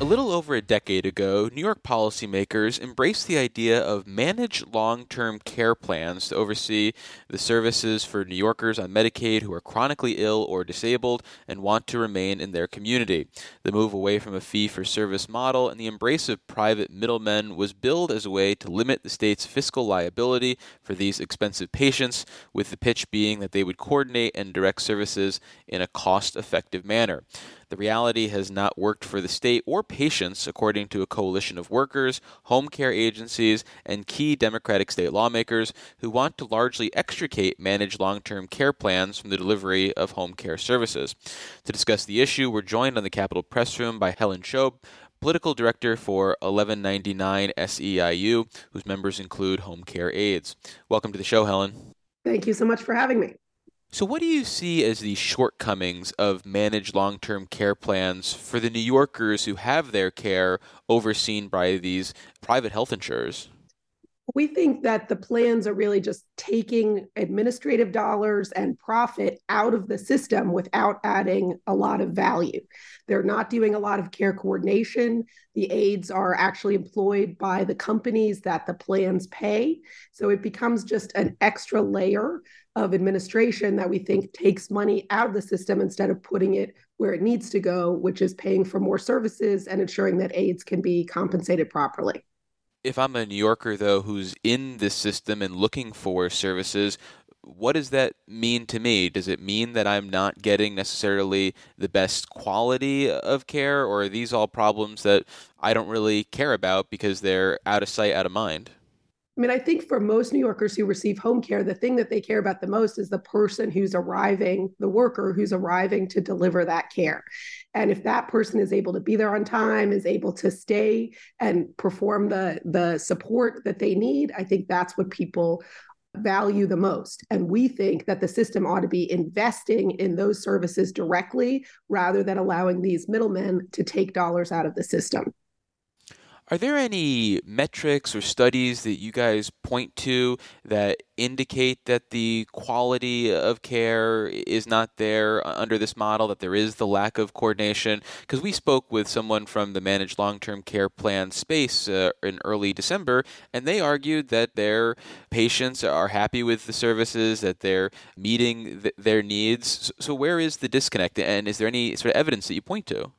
A little over a decade ago, New York policymakers embraced the idea of managed long term care plans to oversee the services for New Yorkers on Medicaid who are chronically ill or disabled and want to remain in their community. The move away from a fee for service model and the embrace of private middlemen was billed as a way to limit the state's fiscal liability for these expensive patients, with the pitch being that they would coordinate and direct services in a cost effective manner. The reality has not worked for the state or patients, according to a coalition of workers, home care agencies, and key Democratic state lawmakers who want to largely extricate managed long term care plans from the delivery of home care services. To discuss the issue, we're joined on the Capitol Press Room by Helen Schaub, political director for 1199 SEIU, whose members include home care aides. Welcome to the show, Helen. Thank you so much for having me. So, what do you see as the shortcomings of managed long term care plans for the New Yorkers who have their care overseen by these private health insurers? We think that the plans are really just taking administrative dollars and profit out of the system without adding a lot of value. They're not doing a lot of care coordination. The aides are actually employed by the companies that the plans pay. So it becomes just an extra layer of administration that we think takes money out of the system instead of putting it where it needs to go, which is paying for more services and ensuring that aides can be compensated properly if I'm a New Yorker though who's in this system and looking for services, what does that mean to me? Does it mean that I'm not getting necessarily the best quality of care, or are these all problems that I don't really care about because they're out of sight, out of mind? I mean, I think for most New Yorkers who receive home care, the thing that they care about the most is the person who's arriving, the worker who's arriving to deliver that care. And if that person is able to be there on time, is able to stay and perform the, the support that they need, I think that's what people value the most. And we think that the system ought to be investing in those services directly rather than allowing these middlemen to take dollars out of the system. Are there any metrics or studies that you guys point to that indicate that the quality of care is not there under this model, that there is the lack of coordination? Because we spoke with someone from the managed long term care plan space uh, in early December, and they argued that their patients are happy with the services, that they're meeting th- their needs. So, where is the disconnect, and is there any sort of evidence that you point to?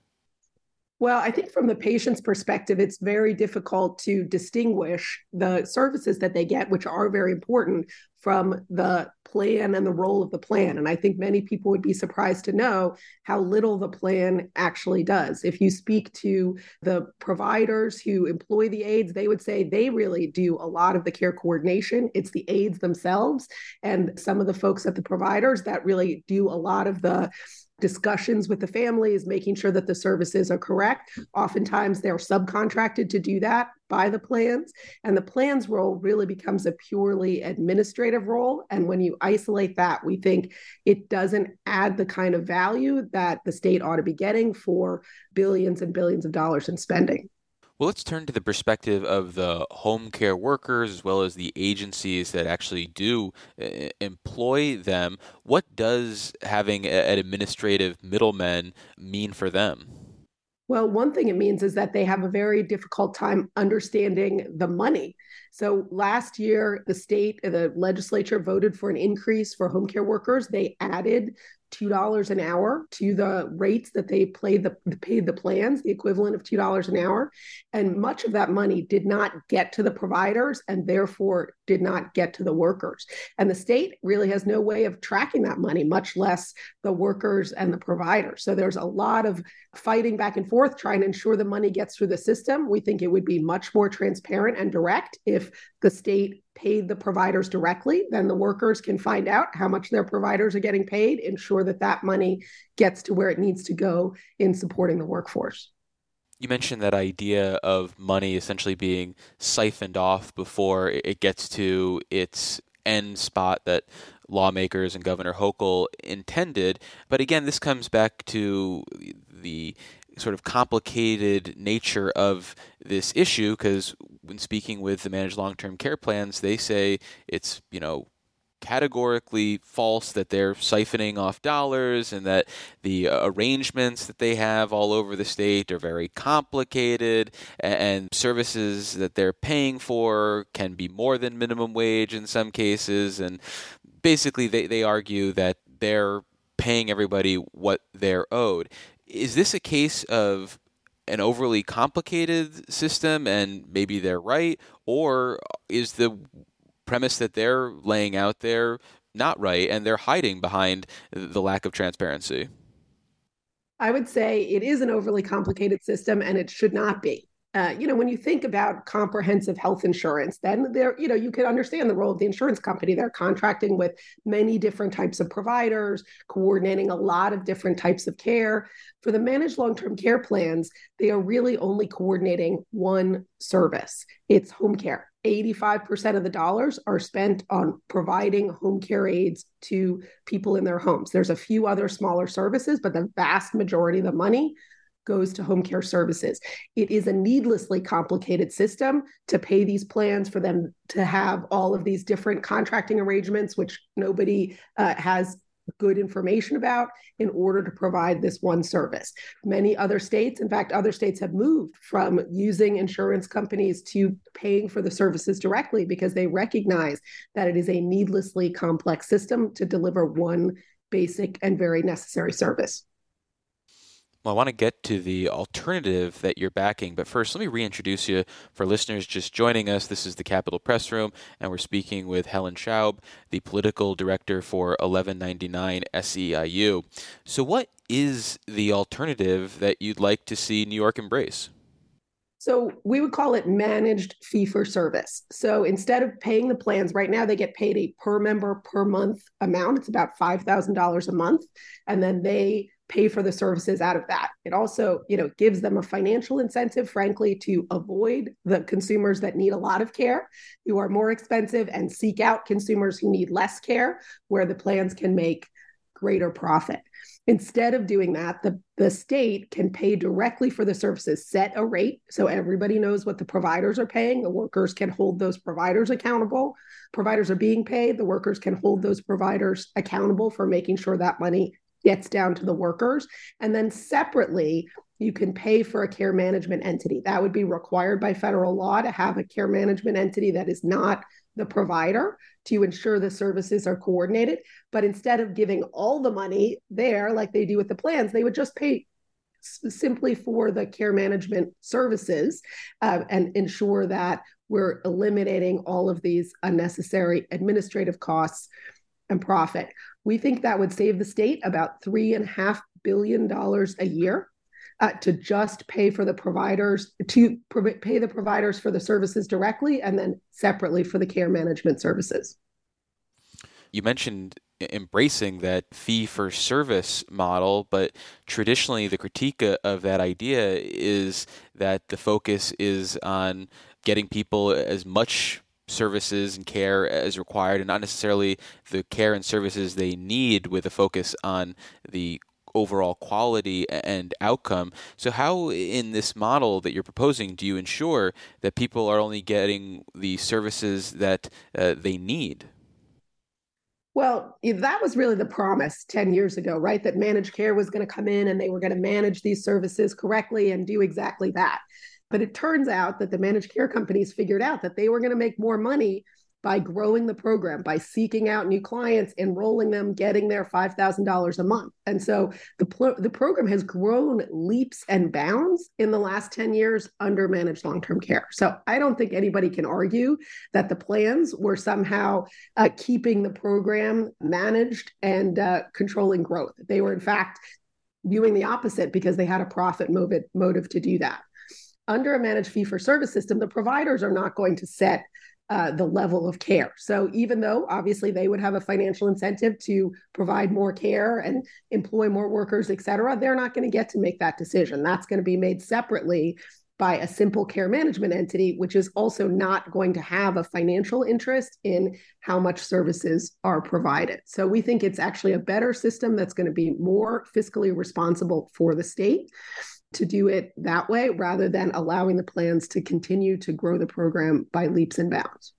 Well, I think from the patient's perspective, it's very difficult to distinguish the services that they get, which are very important, from the plan and the role of the plan. And I think many people would be surprised to know how little the plan actually does. If you speak to the providers who employ the aides, they would say they really do a lot of the care coordination. It's the aides themselves and some of the folks at the providers that really do a lot of the discussions with the families, making sure that the services are correct. Oftentimes they're subcontracted to do that by the plans. And the plans role really becomes a purely administrative role. And when you isolate that, we think it doesn't add the kind of value that the state ought to be getting for billions and billions of dollars in spending. Well, let's turn to the perspective of the home care workers as well as the agencies that actually do uh, employ them. What does having an administrative middleman mean for them? Well, one thing it means is that they have a very difficult time understanding the money. So last year, the state, the legislature voted for an increase for home care workers. They added $2 an hour to the rates that they play the paid the plans, the equivalent of $2 an hour. And much of that money did not get to the providers and therefore did not get to the workers. And the state really has no way of tracking that money, much less the workers and the providers. So there's a lot of fighting back and forth trying to ensure the money gets through the system. We think it would be much more transparent and direct if the state paid the providers directly, then the workers can find out how much their providers are getting paid, ensure that that money gets to where it needs to go in supporting the workforce. You mentioned that idea of money essentially being siphoned off before it gets to its end spot that lawmakers and Governor Hochul intended. But again, this comes back to the sort of complicated nature of this issue because when speaking with the managed long-term care plans, they say it's you know categorically false that they're siphoning off dollars and that the uh, arrangements that they have all over the state are very complicated and services that they're paying for can be more than minimum wage in some cases and basically they, they argue that they're paying everybody what they're owed is this a case of an overly complicated system and maybe they're right or is the premise that they're laying out there not right and they're hiding behind the lack of transparency? I would say it is an overly complicated system and it should not be. Uh, you know, when you think about comprehensive health insurance, then there, you know, you can understand the role of the insurance company. They're contracting with many different types of providers, coordinating a lot of different types of care. For the managed long term care plans, they are really only coordinating one service it's home care. 85% of the dollars are spent on providing home care aids to people in their homes. There's a few other smaller services, but the vast majority of the money goes to home care services. It is a needlessly complicated system to pay these plans for them to have all of these different contracting arrangements, which nobody uh, has good information about in order to provide this one service. Many other states, in fact, other states have moved from using insurance companies to paying for the services directly because they recognize that it is a needlessly complex system to deliver one basic and very necessary service. Well, I want to get to the alternative that you're backing, but first, let me reintroduce you for listeners just joining us. This is the Capitol Press Room, and we're speaking with Helen Schaub, the political director for 1199 SEIU. So, what is the alternative that you'd like to see New York embrace? So we would call it managed fee for service. So instead of paying the plans, right now they get paid a per member per month amount. It's about $5,000 a month. And then they pay for the services out of that. It also, you know, gives them a financial incentive, frankly, to avoid the consumers that need a lot of care, who are more expensive, and seek out consumers who need less care, where the plans can make greater profit. Instead of doing that, the, the state can pay directly for the services, set a rate so everybody knows what the providers are paying. The workers can hold those providers accountable. Providers are being paid, the workers can hold those providers accountable for making sure that money gets down to the workers. And then separately, you can pay for a care management entity. That would be required by federal law to have a care management entity that is not the provider to ensure the services are coordinated. But instead of giving all the money there, like they do with the plans, they would just pay simply for the care management services uh, and ensure that we're eliminating all of these unnecessary administrative costs and profit. We think that would save the state about three and a half billion dollars a year uh, to just pay for the providers to pay the providers for the services directly and then separately for the care management services. You mentioned embracing that fee for service model, but traditionally the critique of that idea is that the focus is on getting people as much services and care as required and not necessarily the care and services they need with a focus on the overall quality and outcome. So, how in this model that you're proposing do you ensure that people are only getting the services that uh, they need? Well, that was really the promise 10 years ago, right? That managed care was going to come in and they were going to manage these services correctly and do exactly that. But it turns out that the managed care companies figured out that they were going to make more money by growing the program, by seeking out new clients, enrolling them, getting their $5,000 a month. And so the, pl- the program has grown leaps and bounds in the last 10 years under managed long term care. So I don't think anybody can argue that the plans were somehow uh, keeping the program managed and uh, controlling growth. They were, in fact, viewing the opposite because they had a profit motive, motive to do that under a managed fee for service system, the providers are not going to set uh, the level of care. So even though obviously they would have a financial incentive to provide more care and employ more workers, et cetera, they're not going to get to make that decision. That's going to be made separately by a simple care management entity, which is also not going to have a financial interest in how much services are provided. So we think it's actually a better system that's going to be more fiscally responsible for the state to do it that way rather than allowing the plans to continue to grow the program by leaps and bounds.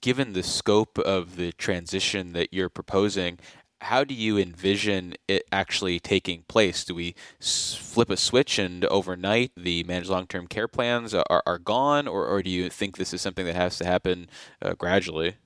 given the scope of the transition that you're proposing, how do you envision it actually taking place? Do we flip a switch and overnight the managed long term care plans are, are gone, or, or do you think this is something that has to happen uh, gradually?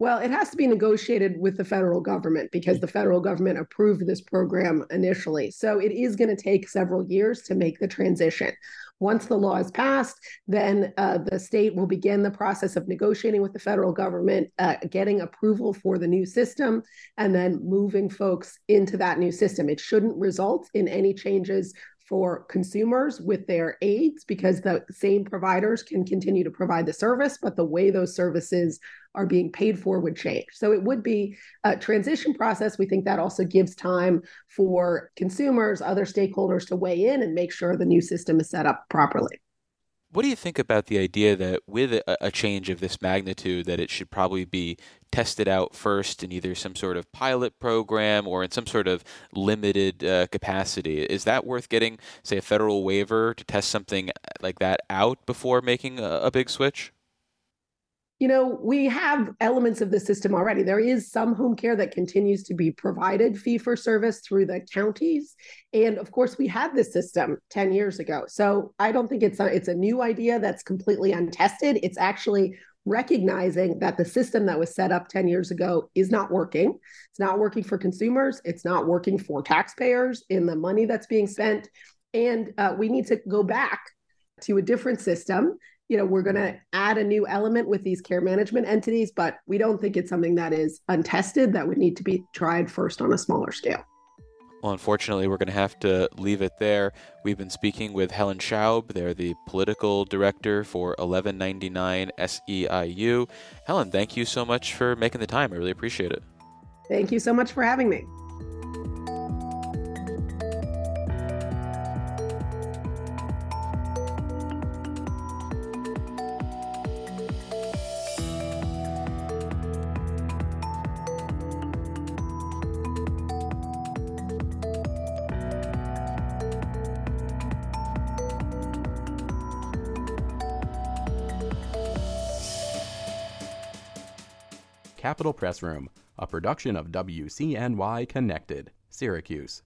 Well, it has to be negotiated with the federal government because the federal government approved this program initially. So it is going to take several years to make the transition. Once the law is passed, then uh, the state will begin the process of negotiating with the federal government, uh, getting approval for the new system, and then moving folks into that new system. It shouldn't result in any changes for consumers with their aides because the same providers can continue to provide the service, but the way those services are being paid for would change. So it would be a transition process. We think that also gives time for consumers, other stakeholders to weigh in and make sure the new system is set up properly. What do you think about the idea that with a, a, change of this magnitude, that it should probably be tested out first in either some sort of pilot program or in some sort of limited uh, capacity? Is that worth getting, say, a federal waiver to test something like that out before making a, a big switch? You know, we have elements of the system already. There is some home care that continues to be provided fee for service through the counties. And of course, we had this system 10 years ago. So I don't think it's a, it's a new idea that's completely untested. It's actually recognizing that the system that was set up 10 years ago is not working. It's not working for consumers, it's not working for taxpayers in the money that's being spent. And uh, we need to go back to a different system you know we're going to add a new element with these care management entities but we don't think it's something that is untested that would need to be tried first on a smaller scale well, unfortunately, we're going to have to leave it there. We've been speaking with Helen Schaub. They're the political director for 1199 SEIU. Helen, thank you so much for making the time. I really appreciate it. Thank you so much for having me. Capitol Press Room, a production of WCNY Connected, Syracuse.